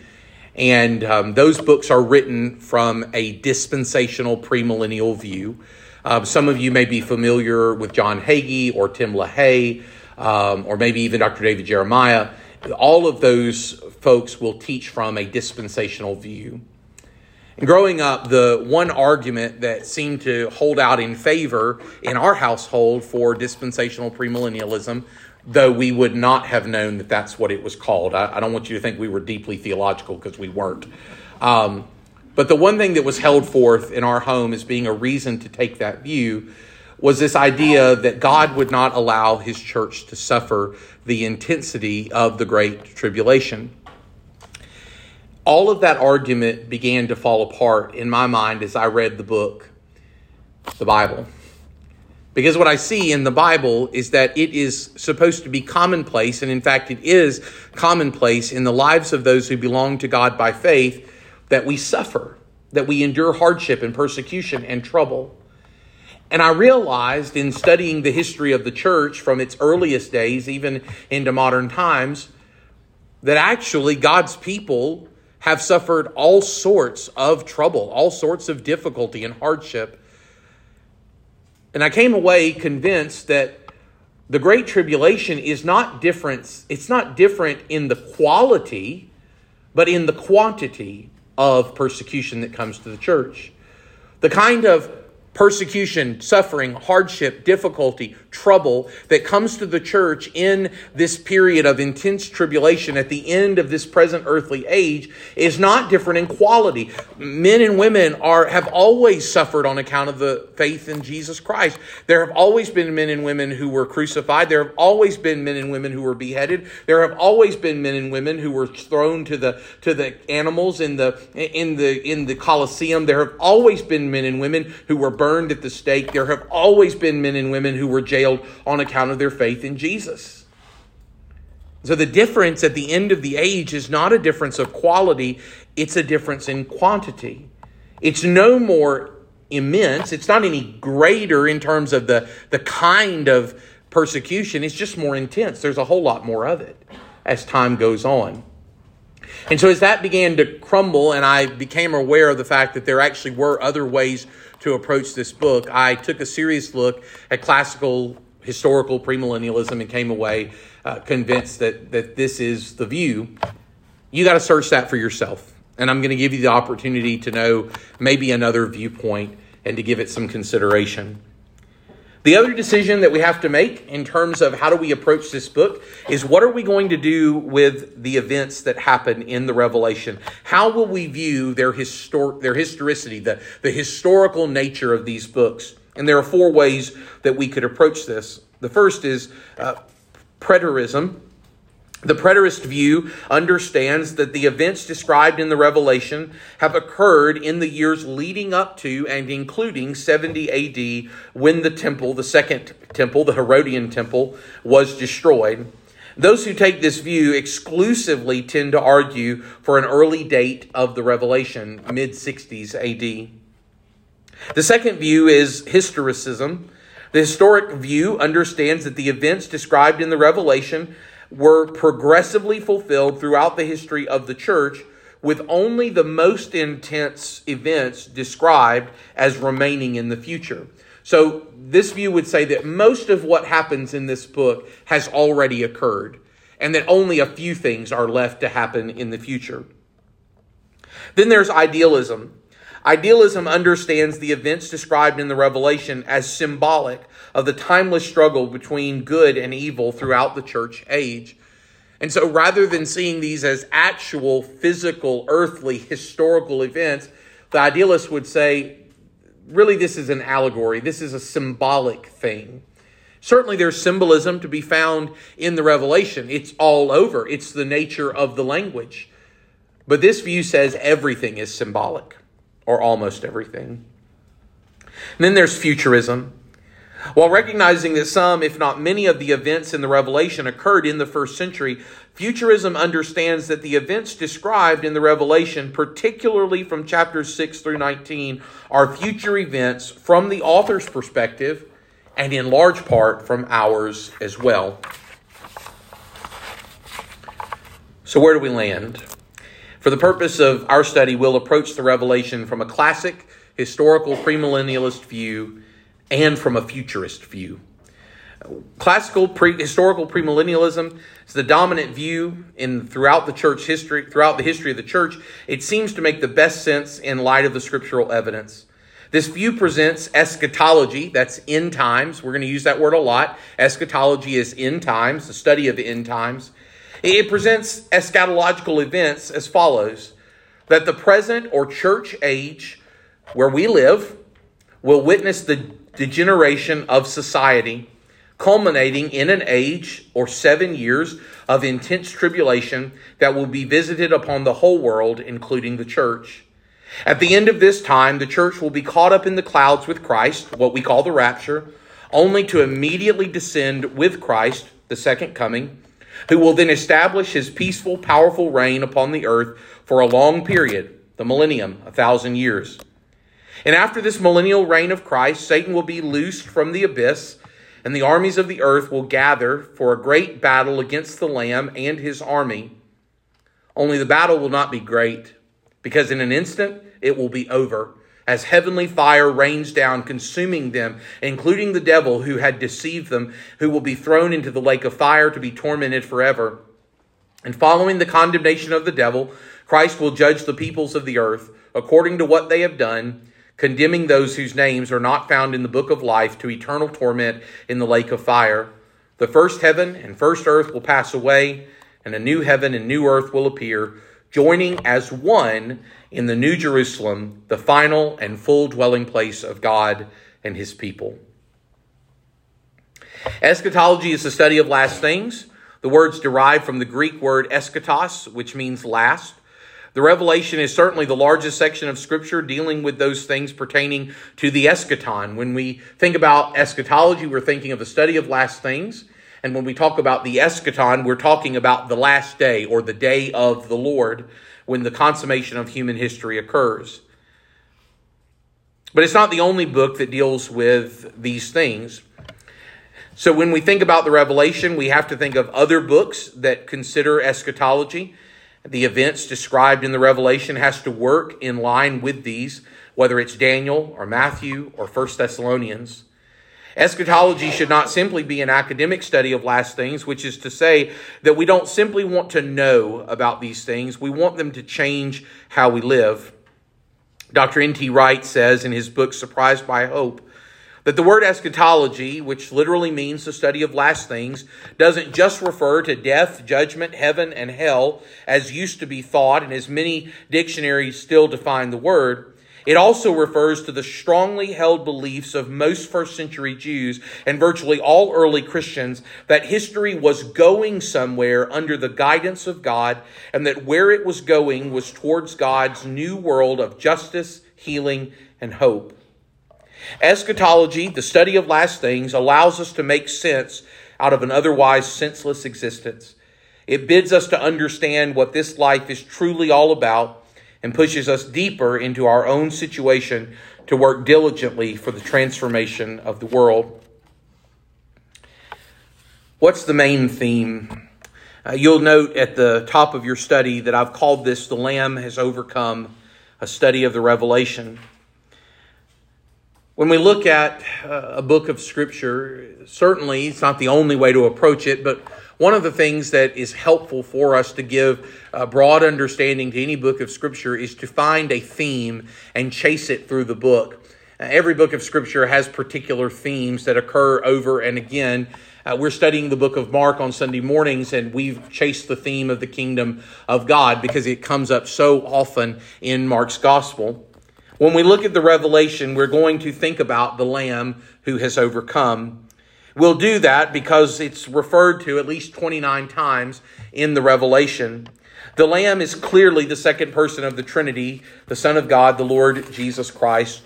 and um, those books are written from a dispensational premillennial view. Um, some of you may be familiar with John Hagee or Tim LaHaye, um, or maybe even Dr. David Jeremiah. All of those folks will teach from a dispensational view. Growing up, the one argument that seemed to hold out in favor in our household for dispensational premillennialism, though we would not have known that that's what it was called. I, I don't want you to think we were deeply theological because we weren't. Um, but the one thing that was held forth in our home as being a reason to take that view was this idea that God would not allow his church to suffer the intensity of the Great Tribulation. All of that argument began to fall apart in my mind as I read the book, the Bible. Because what I see in the Bible is that it is supposed to be commonplace, and in fact, it is commonplace in the lives of those who belong to God by faith that we suffer, that we endure hardship and persecution and trouble. And I realized in studying the history of the church from its earliest days, even into modern times, that actually God's people have suffered all sorts of trouble, all sorts of difficulty and hardship. And I came away convinced that the great tribulation is not different it's not different in the quality but in the quantity of persecution that comes to the church. The kind of persecution, suffering, hardship, difficulty, trouble that comes to the church in this period of intense tribulation at the end of this present earthly age is not different in quality. Men and women are have always suffered on account of the faith in Jesus Christ. There have always been men and women who were crucified. There have always been men and women who were beheaded. There have always been men and women who were thrown to the to the animals in the in the in the Colosseum. There have always been men and women who were burned burned at the stake. There have always been men and women who were jailed on account of their faith in Jesus. So the difference at the end of the age is not a difference of quality, it's a difference in quantity. It's no more immense, it's not any greater in terms of the, the kind of persecution, it's just more intense. There's a whole lot more of it as time goes on. And so as that began to crumble, and I became aware of the fact that there actually were other ways to approach this book, I took a serious look at classical historical premillennialism and came away uh, convinced that, that this is the view. You got to search that for yourself. And I'm going to give you the opportunity to know maybe another viewpoint and to give it some consideration. The other decision that we have to make in terms of how do we approach this book is what are we going to do with the events that happen in the Revelation? How will we view their, histor- their historicity, the, the historical nature of these books? And there are four ways that we could approach this. The first is uh, preterism, the preterist view understands that the events described in the Revelation have occurred in the years leading up to and including 70 AD when the temple, the second temple, the Herodian temple, was destroyed. Those who take this view exclusively tend to argue for an early date of the Revelation, mid 60s AD. The second view is historicism. The historic view understands that the events described in the Revelation were progressively fulfilled throughout the history of the church, with only the most intense events described as remaining in the future. So, this view would say that most of what happens in this book has already occurred, and that only a few things are left to happen in the future. Then there's idealism. Idealism understands the events described in the Revelation as symbolic of the timeless struggle between good and evil throughout the church age. And so rather than seeing these as actual, physical, earthly, historical events, the idealist would say, really, this is an allegory. This is a symbolic thing. Certainly, there's symbolism to be found in the Revelation. It's all over, it's the nature of the language. But this view says everything is symbolic, or almost everything. And then there's futurism. While recognizing that some, if not many, of the events in the Revelation occurred in the first century, Futurism understands that the events described in the Revelation, particularly from chapters 6 through 19, are future events from the author's perspective and in large part from ours as well. So, where do we land? For the purpose of our study, we'll approach the Revelation from a classic historical premillennialist view and from a futurist view. Classical pre, historical premillennialism is the dominant view in throughout the church history, throughout the history of the church. It seems to make the best sense in light of the scriptural evidence. This view presents eschatology, that's end times. We're going to use that word a lot. Eschatology is end times, the study of end times. It presents eschatological events as follows that the present or church age where we live will witness the degeneration of society, culminating in an age or seven years of intense tribulation that will be visited upon the whole world, including the church. At the end of this time, the church will be caught up in the clouds with Christ, what we call the rapture, only to immediately descend with Christ, the second coming, who will then establish his peaceful, powerful reign upon the earth for a long period, the millennium, a thousand years. And after this millennial reign of Christ, Satan will be loosed from the abyss, and the armies of the earth will gather for a great battle against the Lamb and his army. Only the battle will not be great, because in an instant it will be over, as heavenly fire rains down, consuming them, including the devil who had deceived them, who will be thrown into the lake of fire to be tormented forever. And following the condemnation of the devil, Christ will judge the peoples of the earth according to what they have done condemning those whose names are not found in the book of life to eternal torment in the lake of fire. The first heaven and first earth will pass away, and a new heaven and new earth will appear, joining as one in the New Jerusalem, the final and full dwelling place of God and his people. Eschatology is the study of last things. The words derive from the Greek word eschatos, which means last. The Revelation is certainly the largest section of Scripture dealing with those things pertaining to the eschaton. When we think about eschatology, we're thinking of the study of last things. And when we talk about the eschaton, we're talking about the last day or the day of the Lord when the consummation of human history occurs. But it's not the only book that deals with these things. So when we think about the Revelation, we have to think of other books that consider eschatology the events described in the Revelation has to work in line with these, whether it's Daniel or Matthew or First Thessalonians. Eschatology should not simply be an academic study of last things, which is to say that we don't simply want to know about these things, we want them to change how we live. Dr. N.T. Wright says in his book, Surprised by Hope, that the word eschatology, which literally means the study of last things, doesn't just refer to death, judgment, heaven, and hell, as used to be thought, and as many dictionaries still define the word. It also refers to the strongly held beliefs of most first century Jews and virtually all early Christians that history was going somewhere under the guidance of God and that where it was going was towards God's new world of justice, healing, and hope. Eschatology, the study of last things, allows us to make sense out of an otherwise senseless existence. It bids us to understand what this life is truly all about and pushes us deeper into our own situation to work diligently for the transformation of the world. What's the main theme? Uh, you'll note at the top of your study that I've called this The Lamb Has Overcome, a study of the Revelation. When we look at uh, a book of Scripture, certainly it's not the only way to approach it, but one of the things that is helpful for us to give a broad understanding to any book of Scripture is to find a theme and chase it through the book. Every book of Scripture has particular themes that occur over and again. Uh, we're studying the book of Mark on Sunday mornings, and we've chased the theme of the kingdom of God because it comes up so often in Mark's gospel. When we look at the revelation, we're going to think about the Lamb who has overcome. We'll do that because it's referred to at least 29 times in the revelation. The Lamb is clearly the second person of the Trinity, the Son of God, the Lord Jesus Christ.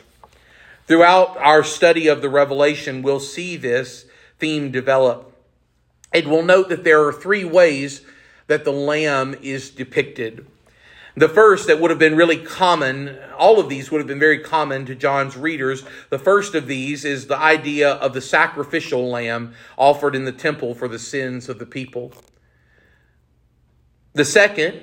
Throughout our study of the Revelation, we'll see this theme develop. And we'll note that there are three ways that the Lamb is depicted. The first that would have been really common, all of these would have been very common to John's readers. The first of these is the idea of the sacrificial lamb offered in the temple for the sins of the people. The second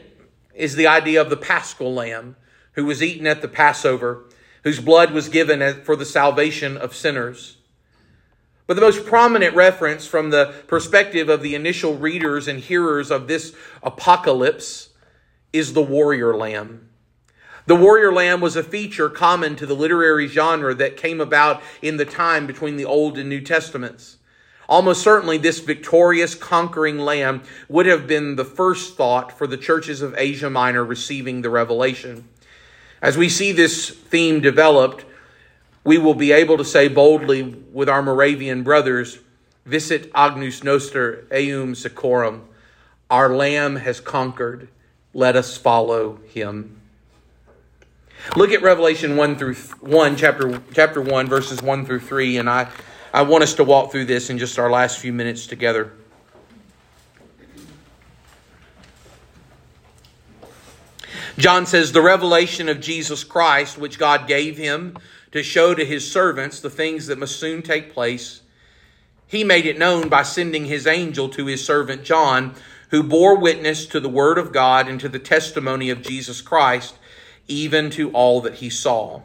is the idea of the paschal lamb who was eaten at the Passover, whose blood was given for the salvation of sinners. But the most prominent reference from the perspective of the initial readers and hearers of this apocalypse is the warrior lamb. The warrior lamb was a feature common to the literary genre that came about in the time between the Old and New Testaments. Almost certainly, this victorious, conquering lamb would have been the first thought for the churches of Asia Minor receiving the revelation. As we see this theme developed, we will be able to say boldly with our Moravian brothers, Vicit Agnus Noster eum sequamur. Our Lamb has conquered. Let us follow him. Look at Revelation 1 through 1, chapter, chapter 1, verses 1 through 3, and I, I want us to walk through this in just our last few minutes together. John says, The revelation of Jesus Christ, which God gave him to show to his servants the things that must soon take place, he made it known by sending his angel to his servant John, who bore witness to the word of God and to the testimony of Jesus Christ, even to all that he saw.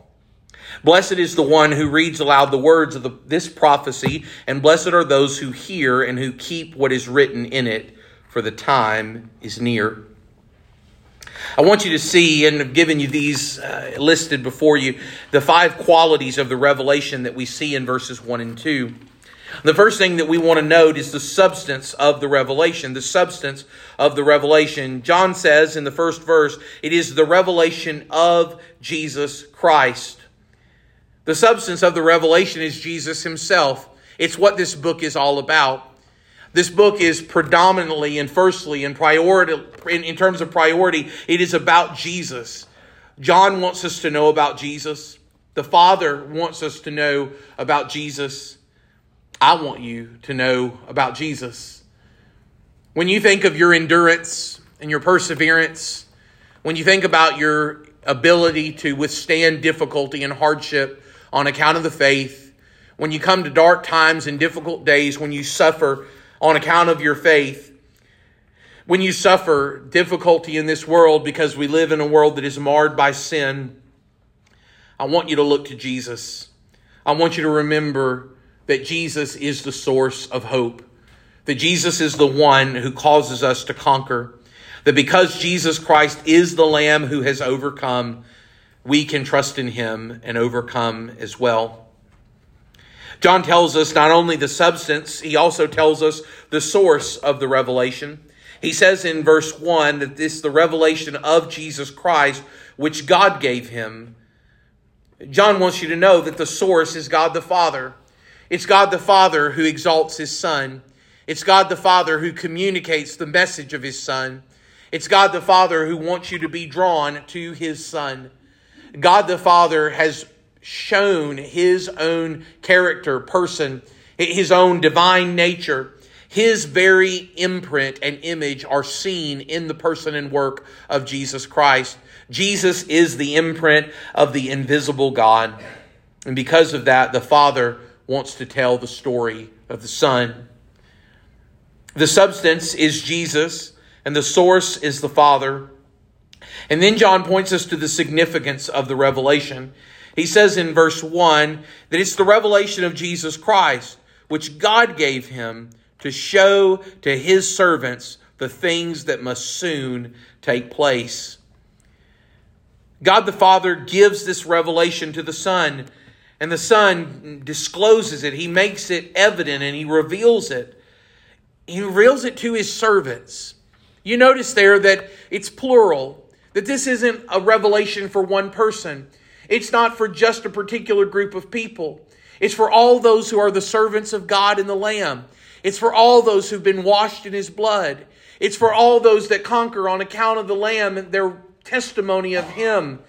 Blessed is the one who reads aloud the words of the, this prophecy, and blessed are those who hear and who keep what is written in it, for the time is near. I want you to see, and I've given you these uh, listed before you, the five qualities of the revelation that we see in verses 1 and 2. The first thing that we want to note is the substance of the revelation. The substance of the revelation. John says in the first verse, it is the revelation of Jesus Christ. The substance of the revelation is Jesus himself. It's what this book is all about. This book is predominantly and firstly and priority in, in terms of priority, it is about Jesus. John wants us to know about Jesus. The Father wants us to know about Jesus. I want you to know about Jesus. When you think of your endurance and your perseverance, when you think about your ability to withstand difficulty and hardship on account of the faith, when you come to dark times and difficult days, when you suffer on account of your faith. When you suffer difficulty in this world because we live in a world that is marred by sin, I want you to look to Jesus. I want you to remember that Jesus is the source of hope, that Jesus is the one who causes us to conquer, that because Jesus Christ is the Lamb who has overcome, we can trust in him and overcome as well. John tells us not only the substance, he also tells us the source of the revelation. He says in verse 1 that this is the revelation of Jesus Christ, which God gave him. John wants you to know that the source is God the Father. It's God the Father who exalts his Son. It's God the Father who communicates the message of his Son. It's God the Father who wants you to be drawn to his Son. God the Father has shown his own character, person, his own divine nature. His very imprint and image are seen in the person and work of Jesus Christ. Jesus is the imprint of the invisible God. And because of that, the Father wants to tell the story of the Son. The substance is Jesus, and the source is the Father. And then John points us to the significance of the revelation. He says in verse 1 that it's the revelation of Jesus Christ, which God gave him to show to his servants the things that must soon take place. God the Father gives this revelation to the Son, and the Son discloses it. He makes it evident and he reveals it. He reveals it to his servants. You notice there that it's plural, that this isn't a revelation for one person. It's not for just a particular group of people. It's for all those who are the servants of God and the Lamb. It's for all those who've been washed in His blood. It's for all those that conquer on account of the Lamb and their testimony of Him.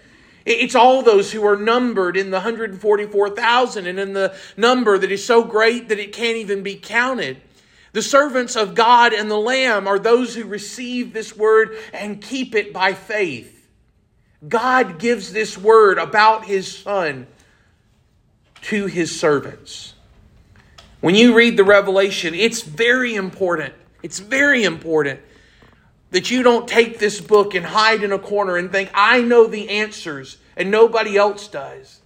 It's all those who are numbered in the 144,000 and in the number that is so great that it can't even be counted. The servants of God and the Lamb are those who receive this word and keep it by faith. God gives this word about his son to his servants. When you read the revelation, it's very important. It's very important that you don't take this book and hide in a corner and think, I know the answers and nobody else does.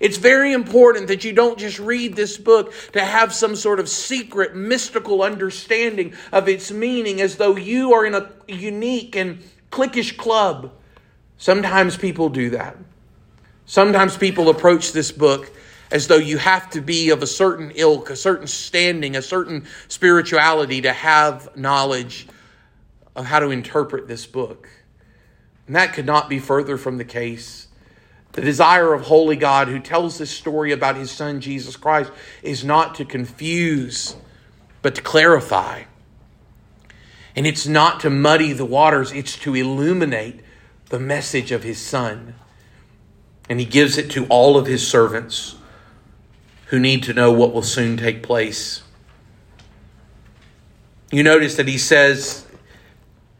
It's very important that you don't just read this book to have some sort of secret, mystical understanding of its meaning as though you are in a unique and cliquish club. Sometimes people do that. Sometimes people approach this book as though you have to be of a certain ilk, a certain standing, a certain spirituality to have knowledge of how to interpret this book. And that could not be further from the case. The desire of Holy God, who tells this story about his son Jesus Christ, is not to confuse, but to clarify. And it's not to muddy the waters, it's to illuminate the message of his son. And he gives it to all of his servants who need to know what will soon take place. You notice that he says,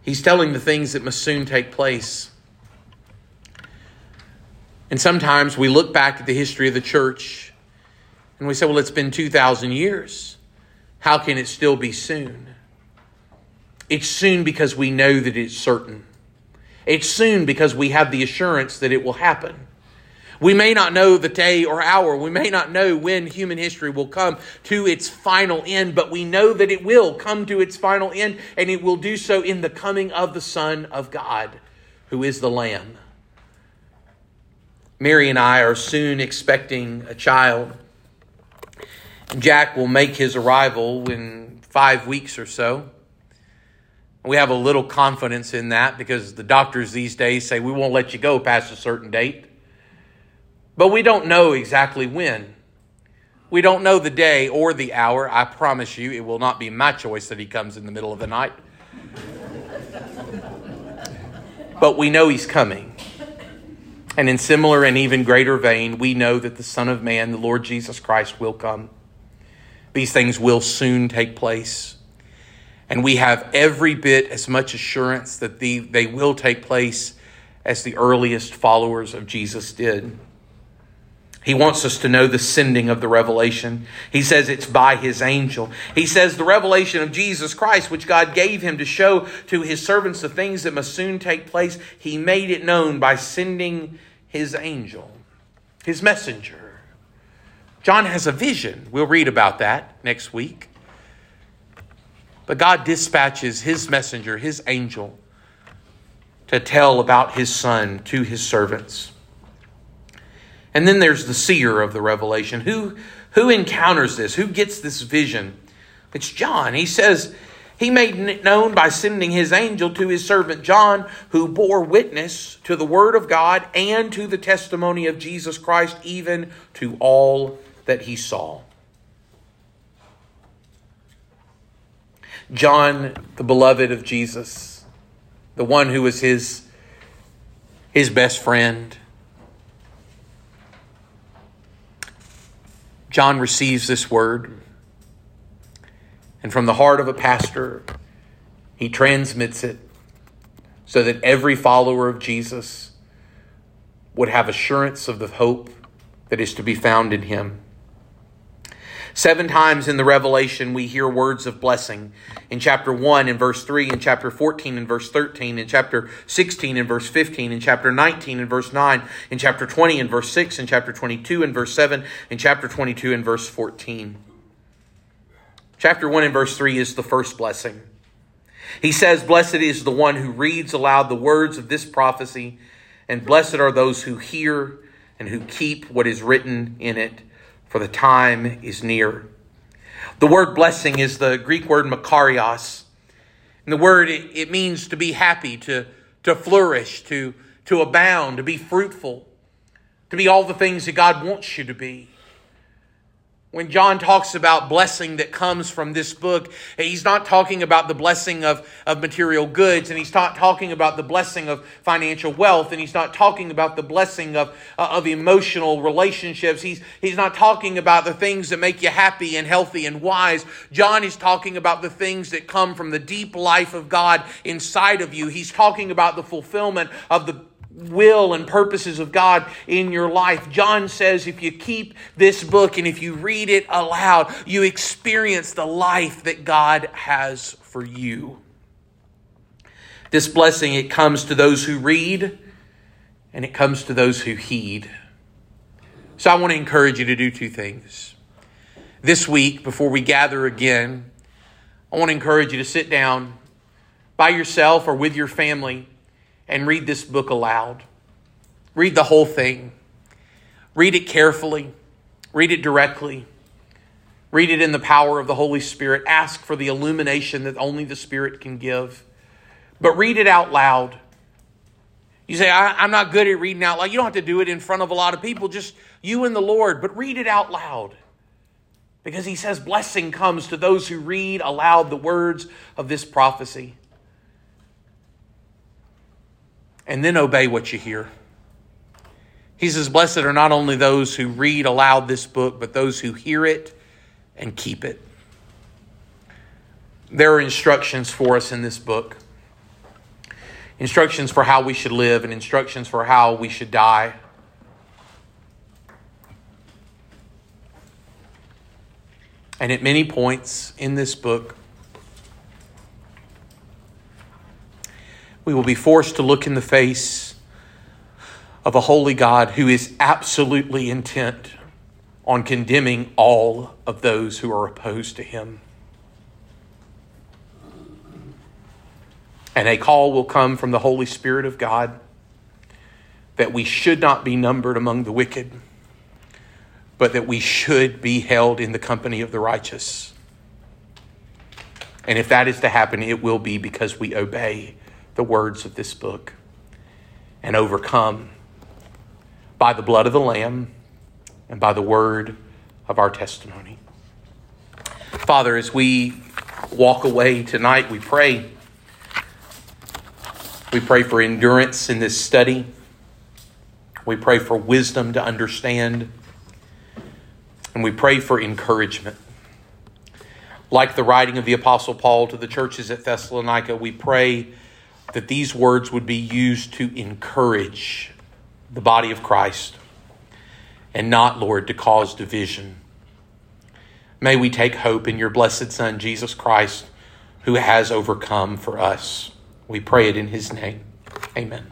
he's telling the things that must soon take place. And sometimes we look back at the history of the church and we say, well, it's been 2,000 years. How can it still be soon? It's soon because we know that it's certain. It's soon because we have the assurance that it will happen. We may not know the day or hour. We may not know when human history will come to its final end, but we know that it will come to its final end, and it will do so in the coming of the Son of God, who is the Lamb. Mary and I are soon expecting a child. Jack will make his arrival in five weeks or so. We have a little confidence in that because the doctors these days say we won't let you go past a certain date. But we don't know exactly when. We don't know the day or the hour. I promise you, it will not be my choice that he comes in the middle of the night. but we know he's coming. And in similar and even greater vein, we know that the Son of Man, the Lord Jesus Christ, will come. These things will soon take place. And we have every bit as much assurance that the, they will take place as the earliest followers of Jesus did. He wants us to know the sending of the revelation. He says it's by his angel. He says the revelation of Jesus Christ, which God gave him to show to his servants the things that must soon take place, he made it known by sending his angel, his messenger. John has a vision. We'll read about that next week. But God dispatches his messenger, his angel, to tell about his son to his servants. And then there's the seer of the revelation. Who, who encounters this? Who gets this vision? It's John. He says, He made it known by sending his angel to his servant John, who bore witness to the word of God and to the testimony of Jesus Christ, even to all that he saw. John, the beloved of Jesus, the one who was his, his best friend, John receives this word, and from the heart of a pastor, he transmits it so that every follower of Jesus would have assurance of the hope that is to be found in him. Seven times in the Revelation, we hear words of blessing. In chapter 1 in verse 3, in chapter 14 in verse 13, in chapter 16 in verse 15, in chapter 19 in verse 9, in chapter 20 in verse 6, in chapter 22 in verse 7, in chapter 22 in verse 14. Chapter 1 in verse 3 is the first blessing. He says, Blessed is the one who reads aloud the words of this prophecy, and blessed are those who hear and who keep what is written in it for the time is near. The word blessing is the Greek word makarios. And the word, it, it means to be happy, to, to flourish, to, to abound, to be fruitful, to be all the things that God wants you to be. When John talks about blessing that comes from this book, he's not talking about the blessing of, of material goods, and he's not talking about the blessing of financial wealth, and he's not talking about the blessing of, uh, of emotional relationships. He's, he's not talking about the things that make you happy and healthy and wise. John is talking about the things that come from the deep life of God inside of you. He's talking about the fulfillment of the will and purposes of God in your life. John says if you keep this book and if you read it aloud, you experience the life that God has for you. This blessing, it comes to those who read and it comes to those who heed. So I want to encourage you to do two things. This week, before we gather again, I want to encourage you to sit down by yourself or with your family and read this book aloud. Read the whole thing. Read it carefully. Read it directly. Read it in the power of the Holy Spirit. Ask for the illumination that only the Spirit can give. But read it out loud. You say, I, am not good at reading out loud. You don't have to do it in front of a lot of people, just you and the Lord, but read it out loud. Because he says, blessing comes to those who read aloud the words of this prophecy. And then obey what you hear. He says, Blessed are not only those who read aloud this book, but those who hear it and keep it. There are instructions for us in this book instructions for how we should live and instructions for how we should die. And at many points in this book, we will be forced to look in the face of a holy God who is absolutely intent on condemning all of those who are opposed to him. And a call will come from the Holy Spirit of God that we should not be numbered among the wicked, but that we should be held in the company of the righteous. And if that is to happen, it will be because we obey the words of this book and overcome by the blood of the Lamb and by the word of our testimony. Father, as we walk away tonight, we pray. We pray for endurance in this study. We pray for wisdom to understand. And we pray for encouragement. Like the writing of the Apostle Paul to the churches at Thessalonica, we pray that these words would be used to encourage the body of Christ and not, Lord, to cause division. May we take hope in your blessed Son, Jesus Christ, who has overcome for us. We pray it in his name. Amen.